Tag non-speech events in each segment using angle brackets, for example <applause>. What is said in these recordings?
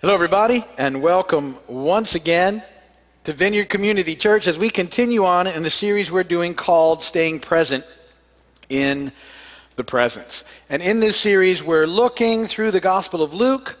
Hello, everybody, and welcome once again to Vineyard Community Church as we continue on in the series we're doing called Staying Present in the Presence. And in this series, we're looking through the Gospel of Luke.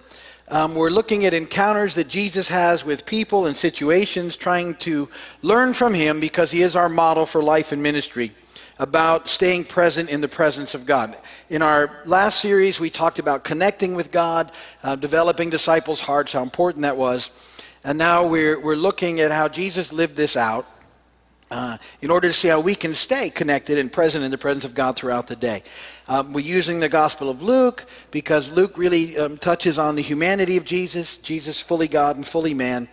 Um, we're looking at encounters that Jesus has with people and situations, trying to learn from him because he is our model for life and ministry about staying present in the presence of God. In our last series, we talked about connecting with God, uh, developing disciples' hearts, how important that was. And now we're, we're looking at how Jesus lived this out uh, in order to see how we can stay connected and present in the presence of God throughout the day. Um, we're using the Gospel of Luke because Luke really um, touches on the humanity of Jesus, Jesus fully God and fully man.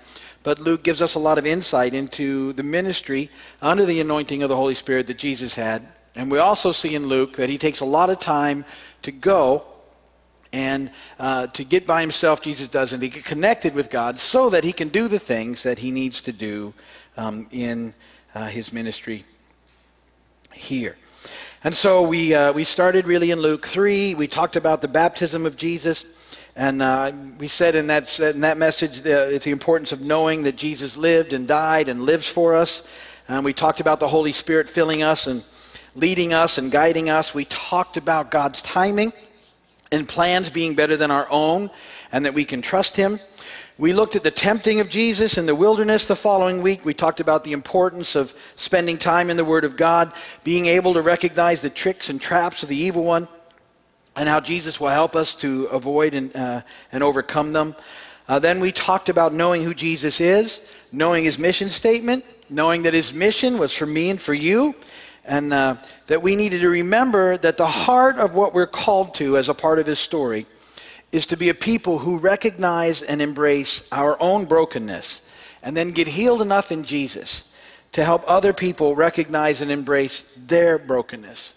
But Luke gives us a lot of insight into the ministry under the anointing of the Holy Spirit that Jesus had. And we also see in Luke that he takes a lot of time to go and uh, to get by himself, Jesus does, and to get connected with God so that he can do the things that he needs to do um, in uh, his ministry here. And so we, uh, we started really in Luke 3. We talked about the baptism of Jesus. And uh, we said in that, in that message that it's the importance of knowing that Jesus lived and died and lives for us. And we talked about the Holy Spirit filling us and leading us and guiding us. We talked about God's timing and plans being better than our own and that we can trust Him. We looked at the tempting of Jesus in the wilderness the following week. We talked about the importance of spending time in the Word of God, being able to recognize the tricks and traps of the evil one and how Jesus will help us to avoid and, uh, and overcome them. Uh, then we talked about knowing who Jesus is, knowing his mission statement, knowing that his mission was for me and for you, and uh, that we needed to remember that the heart of what we're called to as a part of his story is to be a people who recognize and embrace our own brokenness and then get healed enough in Jesus to help other people recognize and embrace their brokenness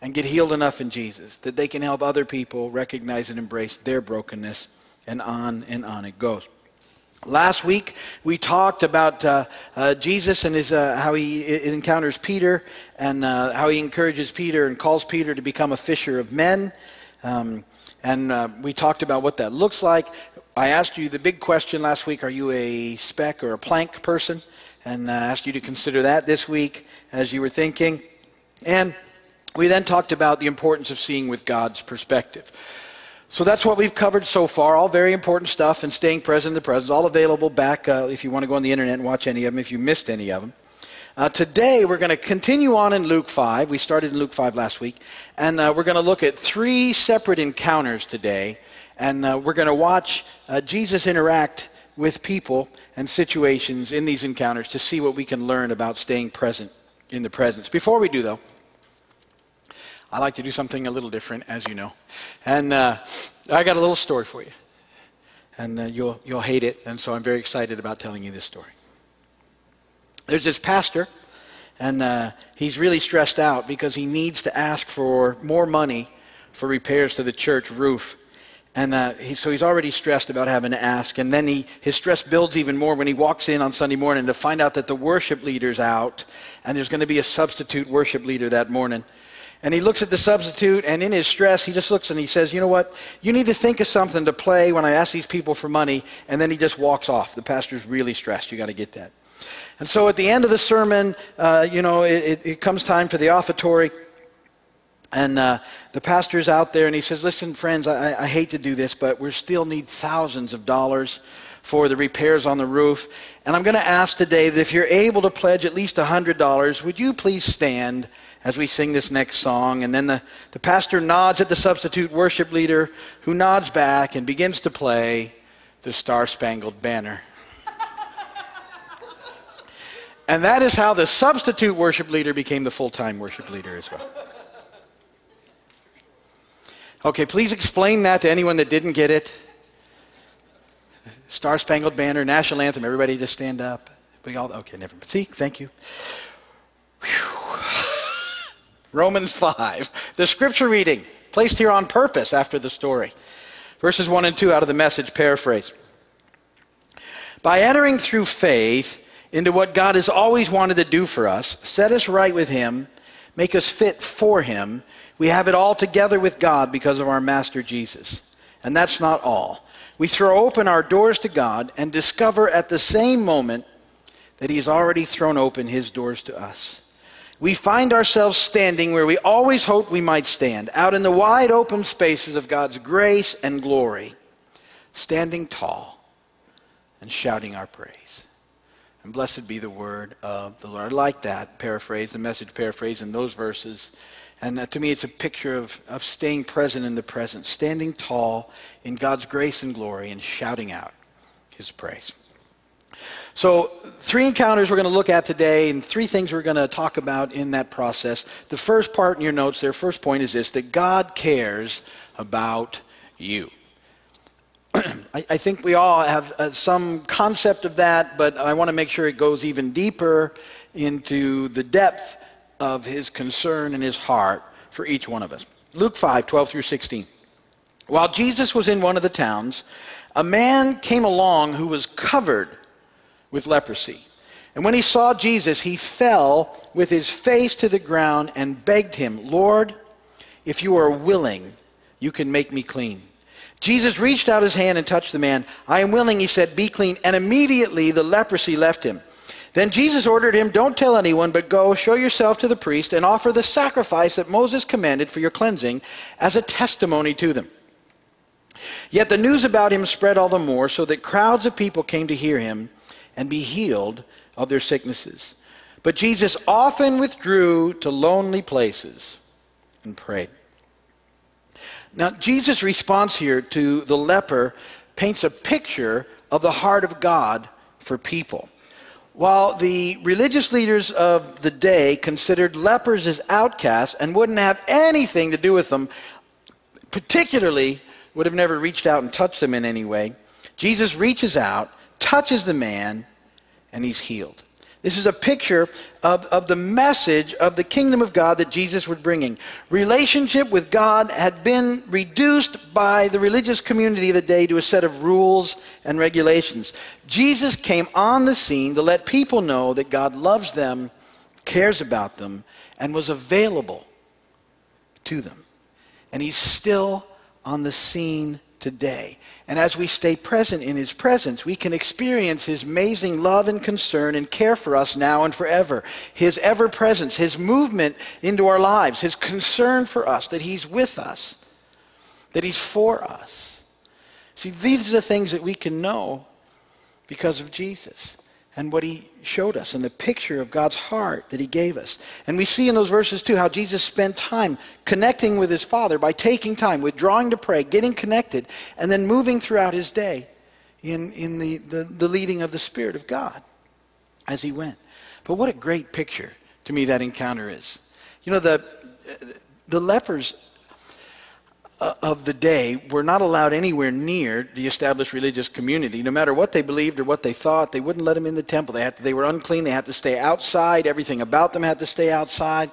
and get healed enough in Jesus that they can help other people recognize and embrace their brokenness, and on and on it goes. Last week we talked about uh, uh, Jesus and his, uh, how he encounters Peter and uh, how he encourages Peter and calls Peter to become a fisher of men. Um, and uh, we talked about what that looks like. I asked you the big question last week are you a speck or a plank person? And I uh, asked you to consider that this week as you were thinking. And we then talked about the importance of seeing with God's perspective. So that's what we've covered so far. All very important stuff and staying present in the present. All available back uh, if you want to go on the internet and watch any of them, if you missed any of them. Uh, today, we're going to continue on in Luke 5. We started in Luke 5 last week. And uh, we're going to look at three separate encounters today. And uh, we're going to watch uh, Jesus interact with people and situations in these encounters to see what we can learn about staying present in the presence. Before we do, though, I like to do something a little different, as you know. And uh, I got a little story for you. And uh, you'll, you'll hate it, and so I'm very excited about telling you this story. There's this pastor, and uh, he's really stressed out because he needs to ask for more money for repairs to the church roof. And uh, he, so he's already stressed about having to ask. And then he, his stress builds even more when he walks in on Sunday morning to find out that the worship leader's out and there's going to be a substitute worship leader that morning. And he looks at the substitute, and in his stress, he just looks and he says, You know what? You need to think of something to play when I ask these people for money. And then he just walks off. The pastor's really stressed. You got to get that. And so at the end of the sermon, uh, you know, it, it, comes time for the offertory. And uh, the pastor's out there and he says, Listen, friends, I, I hate to do this, but we still need thousands of dollars for the repairs on the roof. And I'm going to ask today that if you're able to pledge at least $100, would you please stand? As we sing this next song. And then the, the pastor nods at the substitute worship leader, who nods back and begins to play the Star Spangled Banner. <laughs> and that is how the substitute worship leader became the full time worship leader as well. Okay, please explain that to anyone that didn't get it. Star Spangled Banner, national anthem. Everybody just stand up. We all okay. Never. See, thank you. Whew. Romans 5. The scripture reading, placed here on purpose after the story. Verses 1 and 2 out of the message paraphrase. By entering through faith into what God has always wanted to do for us, set us right with Him, make us fit for Him, we have it all together with God because of our Master Jesus. And that's not all. We throw open our doors to God and discover at the same moment that He's already thrown open His doors to us. We find ourselves standing where we always hoped we might stand, out in the wide open spaces of God's grace and glory, standing tall and shouting our praise. And blessed be the word of the Lord. I like that paraphrase, the message paraphrase in those verses. And uh, to me, it's a picture of, of staying present in the present, standing tall in God's grace and glory, and shouting out his praise. So, three encounters we're going to look at today, and three things we're going to talk about in that process. The first part in your notes, their first point is this that God cares about you. <clears throat> I, I, think we all have uh, some concept of that, but I want to make sure it goes even deeper into the depth of his concern and his heart for each one of us. Luke 5 12 through 16. While Jesus was in one of the towns, a man came along who was covered with leprosy. And when he saw Jesus, he fell with his face to the ground and begged him, Lord, if you are willing, you can make me clean. Jesus reached out his hand and touched the man. I am willing, he said, be clean. And immediately the leprosy left him. Then Jesus ordered him, Don't tell anyone, but go, show yourself to the priest, and offer the sacrifice that Moses commanded for your cleansing as a testimony to them. Yet the news about him spread all the more, so that crowds of people came to hear him and be healed of their sicknesses. But Jesus often withdrew to lonely places and prayed. Now, Jesus' response here to the leper paints a picture of the heart of God for people. While the religious leaders of the day considered lepers as outcasts and wouldn't have anything to do with them, particularly would have never reached out and touched them in any way, Jesus reaches out, touches the man, and he's healed. This is a picture of, of the message of the kingdom of God that Jesus was bringing. Relationship with God had been reduced by the religious community of the day to a set of rules and regulations. Jesus came on the scene to let people know that God loves them, cares about them, and was available to them. And he's still on the scene today. And as we stay present in his presence, we can experience his amazing love and concern and care for us now and forever. His ever presence, his movement into our lives, his concern for us, that he's with us, that he's for us. See, these are the things that we can know because of Jesus and what he showed us and the picture of God's heart that he gave us. And we see in those verses too how Jesus spent time connecting with his Father by taking time, withdrawing to pray, getting connected, and then moving throughout his day in, in the, the, the leading of the Spirit of God as he went. But what a great picture to me that encounter is. You know, the, the lepers of the day were not allowed anywhere near the established religious community. No matter what they believed or what they thought, they wouldn't let them in the temple. They, had to, they were unclean. They had to stay outside. Everything about them had to stay outside.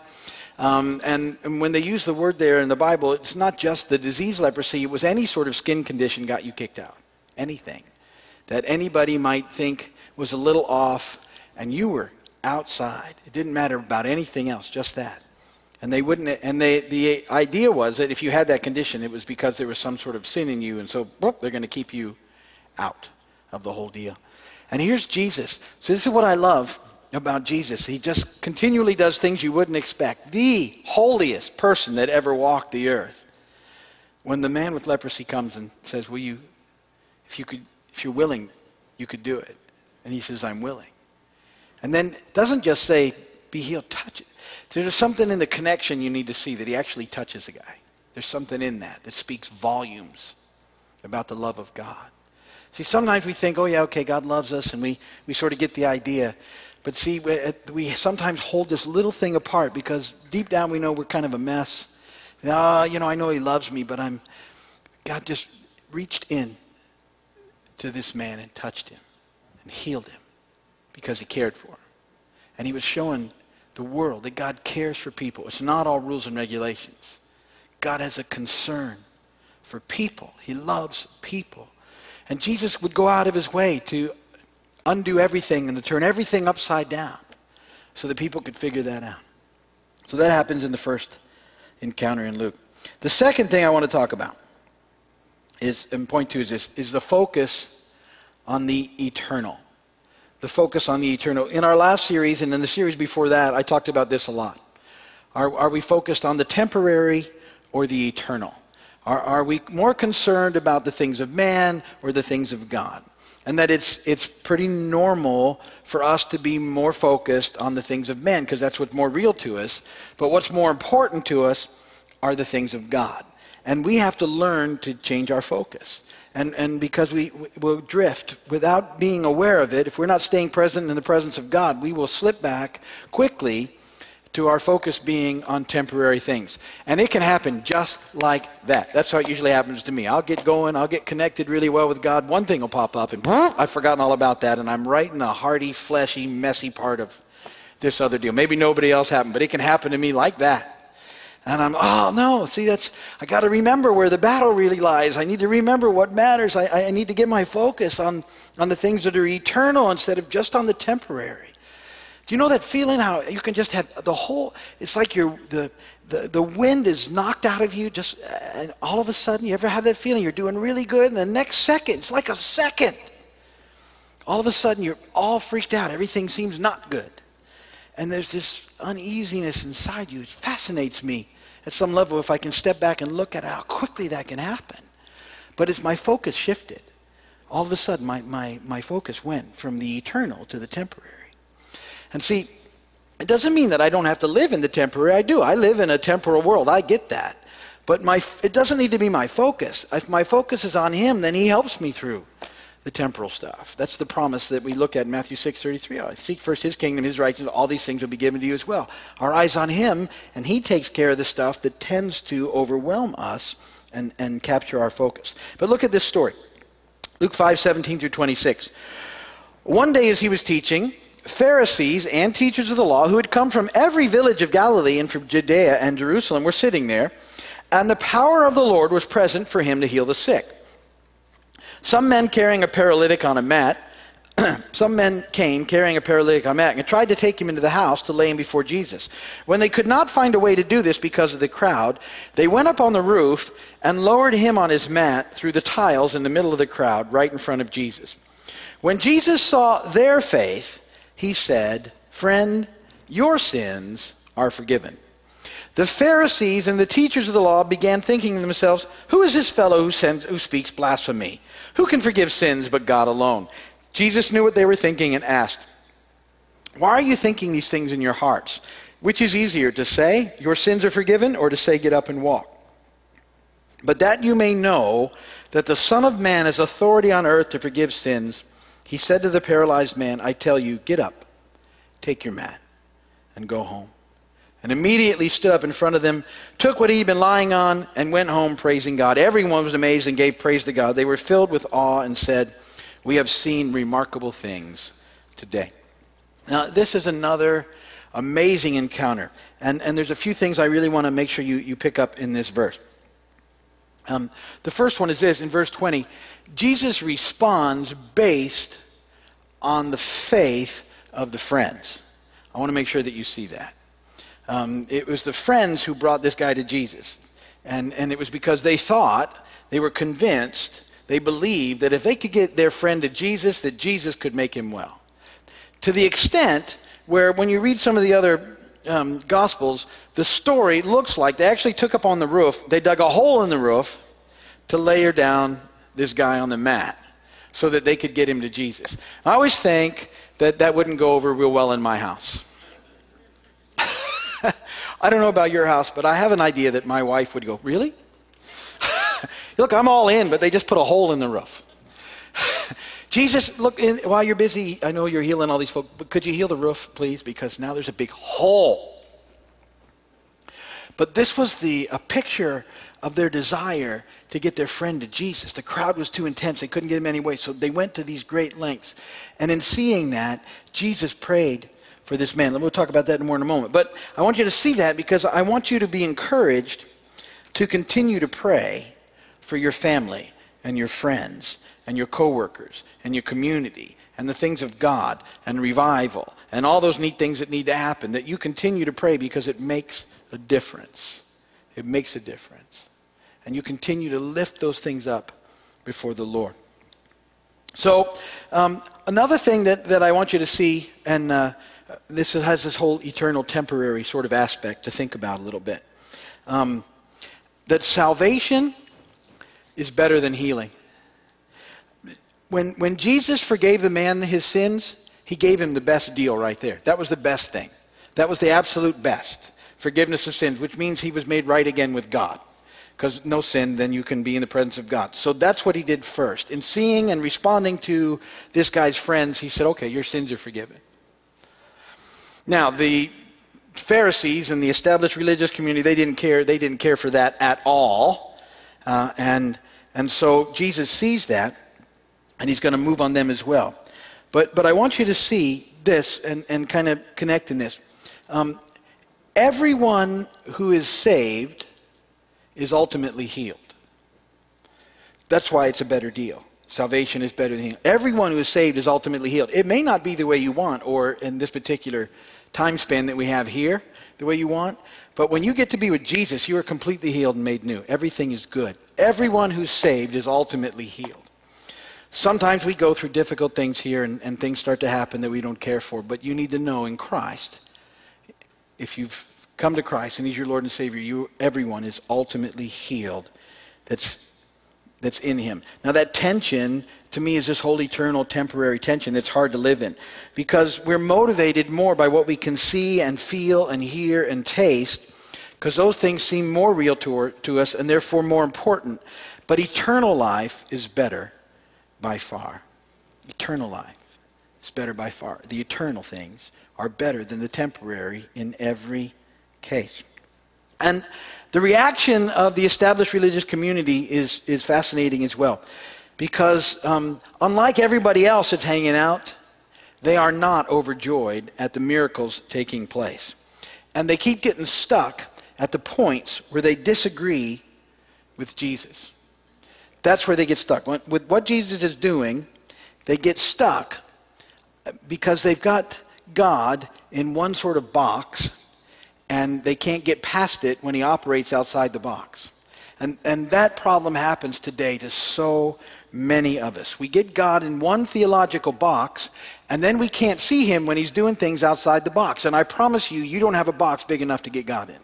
Um, and, and, when they use the word there in the Bible, it's not just the disease leprosy, it was any sort of skin condition got you kicked out. Anything that anybody might think was a little off, and you were outside. It didn't matter about anything else, just that. And they wouldn't, and they, the idea was that if you had that condition, it was because there was some sort of sin in you, and so whoop, they're going to keep you out of the whole deal. And here's Jesus. So this is what I love about Jesus. He just continually does things you wouldn't expect. The holiest person that ever walked the earth. When the man with leprosy comes and says, "Will you, if you could, if you're willing, you could do it," and he says, "I'm willing," and then doesn't just say, "Be healed," touch it. There's something in the connection you need to see that he actually touches a guy. There's something in that that speaks volumes about the love of God. See, sometimes we think, oh, yeah, okay, God loves us, and we, we sort of get the idea. But see, we, we sometimes hold this little thing apart because deep down we know we're kind of a mess. Ah, you know, I know he loves me, but I'm, God just reached in to this man and touched him and healed him because he cared for him. And he was showing the world, that God cares for people. It's not all rules and regulations. God has a concern for people. He loves people. And Jesus would go out of his way to undo everything and to turn everything upside down so that people could figure that out. So that happens in the first encounter in Luke. The second thing I want to talk about is, and point two is this, is the focus on the eternal. The focus on the eternal. In our last series and in the series before that, I talked about this a lot. Are, are we focused on the temporary or the eternal? Are, are we more concerned about the things of man or the things of God? And that it's, it's pretty normal for us to be more focused on the things of men because that's what's more real to us. But what's more important to us are the things of God. And we have to learn to change our focus. And, and because we will drift without being aware of it, if we're not staying present in the presence of God, we will slip back quickly to our focus being on temporary things. And it can happen just like that. That's how it usually happens to me. I'll get going, I'll get connected really well with God. One thing will pop up, and I've forgotten all about that, and I'm right in the hearty, fleshy, messy part of this other deal. Maybe nobody else happened, but it can happen to me like that. And I'm, oh no, see, that's, I got to remember where the battle really lies. I need to remember what matters. I, I need to get my focus on, on the things that are eternal instead of just on the temporary. Do you know that feeling how you can just have the whole, it's like you're, the, the, the wind is knocked out of you just, and all of a sudden, you ever have that feeling you're doing really good, and the next second, it's like a second. All of a sudden, you're all freaked out. Everything seems not good. And there's this uneasiness inside you. It fascinates me at some level if I can step back and look at how quickly that can happen. But as my focus shifted. All of a sudden, my, my, my focus went from the eternal to the temporary. And see, it doesn't mean that I don't have to live in the temporary. I do. I live in a temporal world. I get that. But my, it doesn't need to be my focus. If my focus is on Him, then He helps me through the temporal stuff. That's the promise that we look at in Matthew 6:33. Seek first his kingdom, his righteousness, all these things will be given to you as well. Our eyes on him, and he takes care of the stuff that tends to overwhelm us and, and capture our focus. But look at this story. Luke 5:17 through 26. One day as he was teaching, Pharisees and teachers of the law who had come from every village of Galilee and from Judea and Jerusalem were sitting there, and the power of the Lord was present for him to heal the sick. Some men carrying a paralytic on a mat, <clears throat> some men came carrying a paralytic on a mat and tried to take him into the house to lay him before Jesus. When they could not find a way to do this because of the crowd, they went up on the roof and lowered him on his mat through the tiles in the middle of the crowd, right in front of Jesus. When Jesus saw their faith, he said, Friend, your sins are forgiven. The Pharisees and the teachers of the law began thinking to themselves, Who is this fellow who, sends, who speaks blasphemy? Who can forgive sins but God alone? Jesus knew what they were thinking and asked, Why are you thinking these things in your hearts? Which is easier, to say, Your sins are forgiven, or to say, Get up and walk? But that you may know that the Son of Man has authority on earth to forgive sins, he said to the paralyzed man, I tell you, get up, take your mat, and go home. And immediately stood up in front of them, took what he'd been lying on, and went home praising God. Everyone was amazed and gave praise to God. They were filled with awe and said, We have seen remarkable things today. Now, this is another amazing encounter. And, and there's a few things I really want to make sure you, you pick up in this verse. Um, the first one is this in verse 20 Jesus responds based on the faith of the friends. I want to make sure that you see that. Um, it was the friends who brought this guy to Jesus. And, and it was because they thought, they were convinced, they believed that if they could get their friend to Jesus, that Jesus could make him well. To the extent where, when you read some of the other um, Gospels, the story looks like they actually took up on the roof, they dug a hole in the roof to layer down this guy on the mat so that they could get him to Jesus. I always think that that wouldn't go over real well in my house. <laughs> I don't know about your house, but I have an idea that my wife would go, Really? <laughs> look, I'm all in, but they just put a hole in the roof. <laughs> Jesus, look, in, while you're busy, I know you're healing all these folks, but could you heal the roof, please? Because now there's a big hole. But this was the, a picture of their desire to get their friend to Jesus. The crowd was too intense. They couldn't get him anyway, so they went to these great lengths. And in seeing that, Jesus prayed for this man. We'll talk about that more in a moment. But I want you to see that because I want you to be encouraged to continue to pray for your family and your friends and your coworkers and your community and the things of God and revival and all those neat things that need to happen that you continue to pray because it makes a difference. It makes a difference. And you continue to lift those things up before the Lord. So, um, another thing that, that I want you to see, and uh, this has this whole eternal temporary sort of aspect to think about a little bit. Um, that salvation is better than healing. When, when Jesus forgave the man his sins, he gave him the best deal right there. That was the best thing. That was the absolute best. Forgiveness of sins, which means he was made right again with God. Because no sin, then you can be in the presence of God. So that's what he did first. In seeing and responding to this guy's friends, he said, okay, your sins are forgiven. Now, the Pharisees and the established religious community, they didn't care, they didn't care for that at all. Uh, and, and so Jesus sees that, and he's going to move on them as well. But, but I want you to see this and, and kind of connect in this. Um, everyone who is saved is ultimately healed. That's why it's a better deal. Salvation is better than healing. Everyone who is saved is ultimately healed. It may not be the way you want, or in this particular time span that we have here, the way you want, but when you get to be with Jesus, you are completely healed and made new. Everything is good. Everyone who's saved is ultimately healed. Sometimes we go through difficult things here and, and things start to happen that we don't care for, but you need to know in Christ, if you've come to Christ and He's your Lord and Savior, you, everyone is ultimately healed. That's that's in him. Now, that tension to me is this whole eternal temporary tension that's hard to live in because we're motivated more by what we can see and feel and hear and taste because those things seem more real to, to us and therefore more important. But eternal life is better by far. Eternal life is better by far. The eternal things are better than the temporary in every case. And the reaction of the established religious community is, is fascinating as well. Because um, unlike everybody else that's hanging out, they are not overjoyed at the miracles taking place. And they keep getting stuck at the points where they disagree with Jesus. That's where they get stuck. With what Jesus is doing, they get stuck because they've got God in one sort of box and they can't get past it when he operates outside the box. And, and that problem happens today to so many of us. We get God in one theological box, and then we can't see him when he's doing things outside the box. And I promise you, you don't have a box big enough to get God in.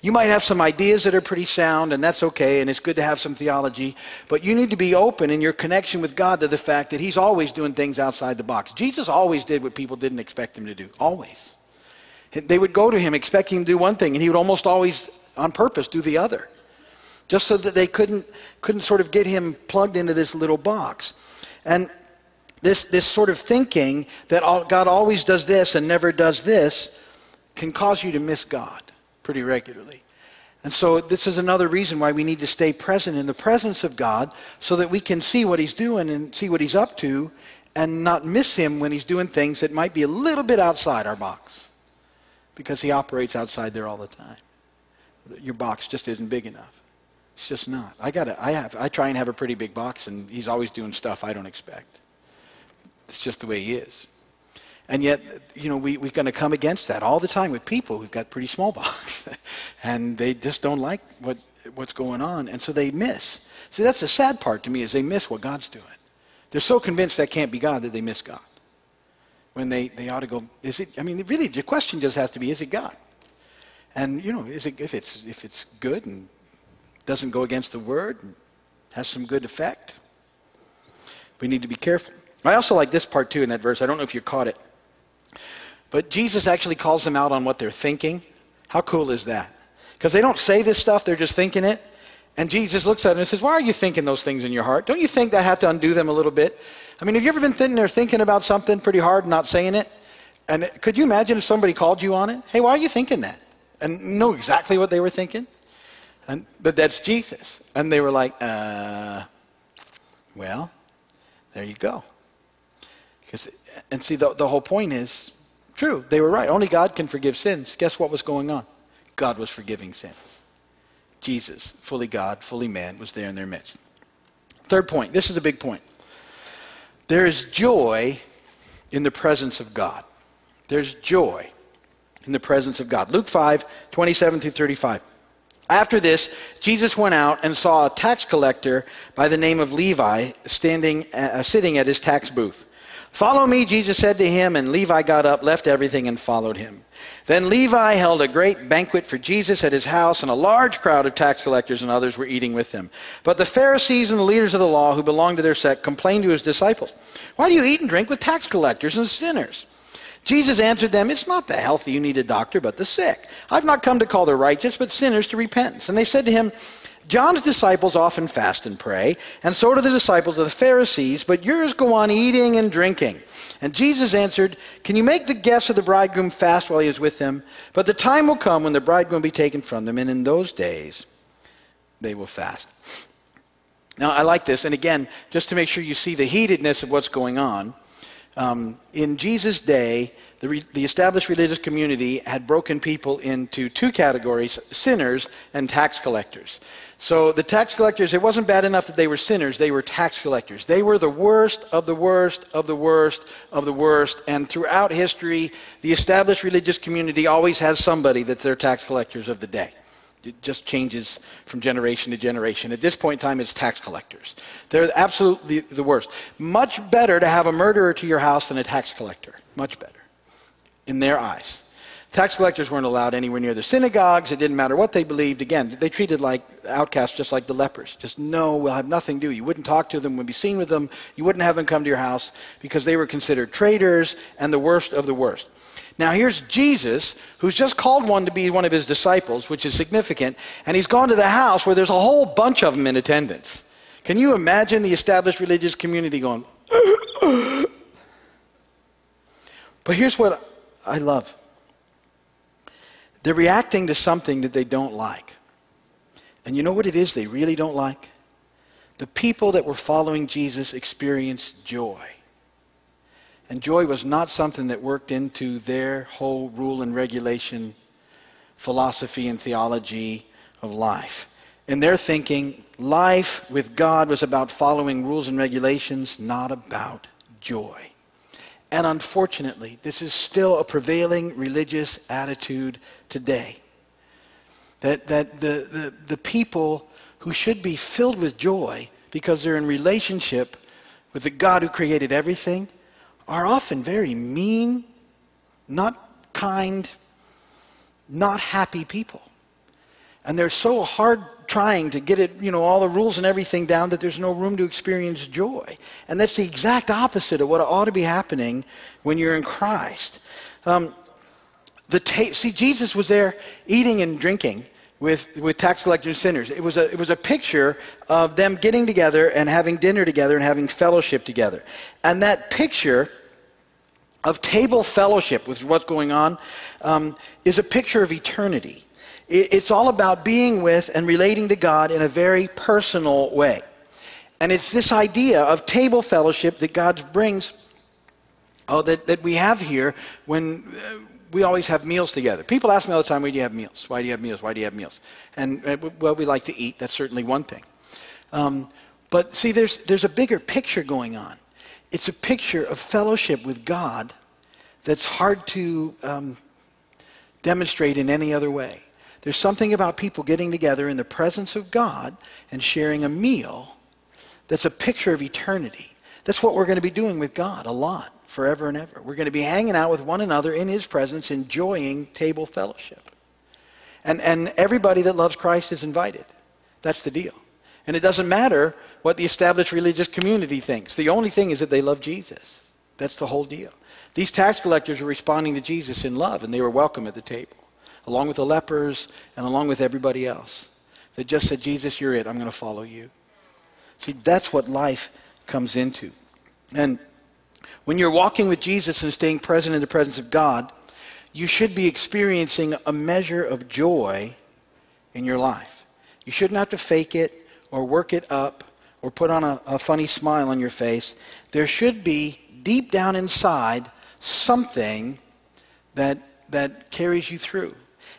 You might have some ideas that are pretty sound, and that's okay, and it's good to have some theology, but you need to be open in your connection with God to the fact that He's always doing things outside the box. Jesus always did what people didn't expect Him to do. Always. They would go to him expecting to do one thing, and he would almost always, on purpose, do the other. Just so that they couldn't, couldn't sort of get him plugged into this little box. And this, this sort of thinking that God always does this and never does this can cause you to miss God pretty regularly. And so, this is another reason why we need to stay present in the presence of God so that we can see what He's doing and see what He's up to and not miss Him when He's doing things that might be a little bit outside our box because he operates outside there all the time. Your box just isn't big enough. It's just not. I got I have I try and have a pretty big box and he's always doing stuff I don't expect. It's just the way he is. And yet, you know, we, we're going to come against that all the time with people who've got pretty small <laughs> box. and they just don't like what, what's going on. And so they miss. See, that's the sad part to me is they miss what God's doing. They're so convinced that can't be God that they miss God when they, they ought to go, is it, I mean, really, the question just has to be, is it God? And, you know, is it, if, it's, if it's good and doesn't go against the word has some good effect, we need to be careful. I also like this part too in that verse. I don't know if you caught it. But Jesus actually calls them out on what they're thinking. How cool is that? Because they don't say this stuff, they're just thinking it. And Jesus looks at them and says, Why are you thinking those things in your heart? Don't you think that had to undo them a little bit? I mean, have you ever been sitting there thinking about something pretty hard and not saying it? And could you imagine if somebody called you on it? Hey, why are you thinking that? And know exactly what they were thinking? And, but that's Jesus. And they were like, uh, well, there you go. Because, and see, the, the whole point is true. They were right. Only God can forgive sins. Guess what was going on? God was forgiving sins. Jesus, fully God, fully man, was there in their midst. Third point. This is a big point. There is joy in the presence of God. There's joy in the presence of God. Luke 5, 27 through 35. After this, Jesus went out and saw a tax collector by the name of Levi standing, uh, sitting at his tax booth. Follow me, Jesus said to him, and Levi got up, left everything, and followed him. Then Levi held a great banquet for Jesus at his house, and a large crowd of tax collectors and others were eating with him. But the Pharisees and the leaders of the law who belonged to their sect complained to his disciples, Why do you eat and drink with tax collectors and sinners? Jesus answered them, It's not the healthy you need a doctor, but the sick. I've not come to call the righteous, but sinners to repentance. And they said to him, John's disciples often fast and pray, and so do the disciples of the Pharisees, but yours go on eating and drinking. And Jesus answered, Can you make the guests of the bridegroom fast while he is with them? But the time will come when the bridegroom will be taken from them, and in those days they will fast. Now, I like this, and again, just to make sure you see the heatedness of what's going on, um, in Jesus' day, the, re- the, established religious community had broken people into two categories sinners and tax collectors. So the tax collectors, it wasn't bad enough that they were sinners, they were tax collectors. They were the worst of the worst of the worst of the worst. And throughout history, the established religious community always has somebody that's their tax collectors of the day. It just changes from generation to generation. At this point in time, it's tax collectors. They're absolutely the worst. Much better to have a murderer to your house than a tax collector. Much better. In their eyes. Tax collectors weren't allowed anywhere near the synagogues. It didn't matter what they believed. Again, they treated like outcasts just like the lepers. Just no, we'll have nothing to do. You wouldn't talk to them, wouldn't be seen with them. You wouldn't have them come to your house because they were considered traitors and the worst of the worst. Now, here's Jesus, who's just called one to be one of his disciples, which is significant, and he's gone to the house where there's a whole bunch of them in attendance. Can you imagine the established religious community going, <clears throat> but here's what I love they're reacting to something that they don't like. And you know what it is they really don't like? The people that were following Jesus experienced joy. And joy was not something that worked into their whole rule and regulation philosophy and theology of life. In their thinking, life with God was about following rules and regulations, not about joy. And unfortunately, this is still a prevailing religious attitude today. That, that the, the, the people who should be filled with joy because they're in relationship with the God who created everything are often very mean, not kind, not happy people. And they're so hard trying to get it, you know, all the rules and everything down that there's no room to experience joy. And that's the exact opposite of what ought to be happening when you're in Christ. Um, the ta- see, Jesus was there eating and drinking with, with tax collectors and sinners. It was, a, it was a picture of them getting together and having dinner together and having fellowship together. And that picture of table fellowship, with what's going on, um, is a picture of eternity. It, it's all about being with and relating to God in a very personal way. And it's this idea of table fellowship that God brings, oh, that, that we have here when uh, we always have meals together. People ask me all the time, why do you have meals? Why do you have meals? Why do you have meals? And, uh, well, we like to eat. That's certainly one thing. Um, but see, there's, there's a bigger picture going on. It's a picture of fellowship with God that's hard to um, demonstrate in any other way. There's something about people getting together in the presence of God and sharing a meal that's a picture of eternity. That's what we're going to be doing with God a lot forever and ever. We're going to be hanging out with one another in His presence, enjoying table fellowship. And, and everybody that loves Christ is invited. That's the deal. And it doesn't matter what the established religious community thinks. The only thing is that they love Jesus. That's the whole deal. These tax collectors were responding to Jesus in love, and they were welcome at the table, along with the lepers and along with everybody else. They just said, Jesus, you're it. I'm going to follow you. See, that's what life comes into. And when you're walking with Jesus and staying present in the presence of God, you should be experiencing a measure of joy in your life. You shouldn't have to fake it or work it up or put on a, a funny smile on your face. There should be, deep down inside, something that, that carries you through.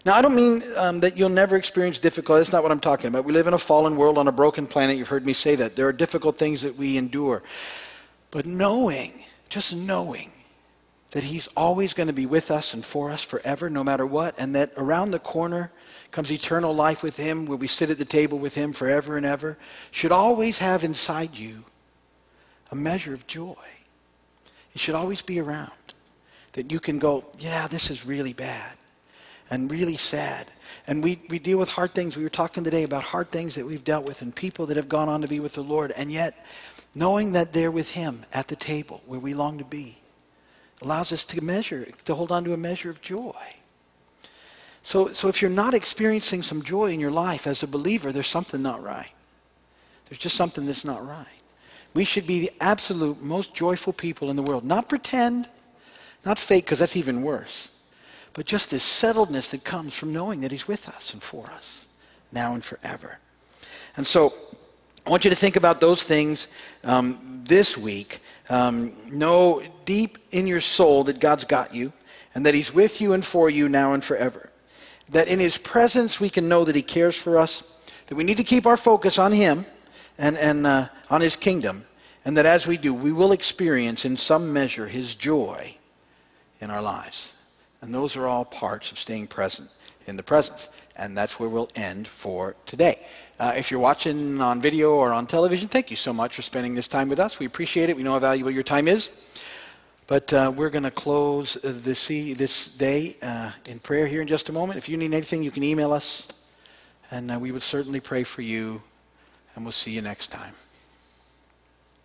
Now, I don't mean um, that you'll never experience difficulty. That's not what I'm talking about. We live in a fallen world on a broken planet. You've heard me say that. There are difficult things that we endure. But knowing just knowing that He's always going to be with us and for us forever, no matter what, and that around the corner comes eternal life with Him, where we sit at the table with Him forever and ever, should always have inside you a measure of joy. It should always be around. That you can go, yeah, this is really bad and really sad. And we, we deal with hard things. We were talking today about hard things that we've dealt with and people that have gone on to be with the Lord. And yet, knowing that they're with Him at the table where we long to be allows us to measure, to hold on to a measure of joy. So, so if you're not experiencing some joy in your life as a believer, there's something not right. There's just something that's not right. We should be the absolute most joyful people in the world. Not pretend, not fake, because that's even worse. But just this settledness that comes from knowing that He's with us and for us, now and forever. And so I want you to think about those things um, this week. Um, know deep in your soul that God's got you and that He's with you and for you now and forever that in his presence we can know that he cares for us, that we need to keep our focus on him and, and uh, on his kingdom, and that as we do, we will experience in some measure his joy in our lives. And those are all parts of staying present in the presence. And that's where we'll end for today. Uh, if you're watching on video or on television, thank you so much for spending this time with us. We appreciate it. We know how valuable your time is. But uh, we're going to close this, this day uh, in prayer here in just a moment. If you need anything, you can email us, and uh, we would certainly pray for you, and we'll see you next time.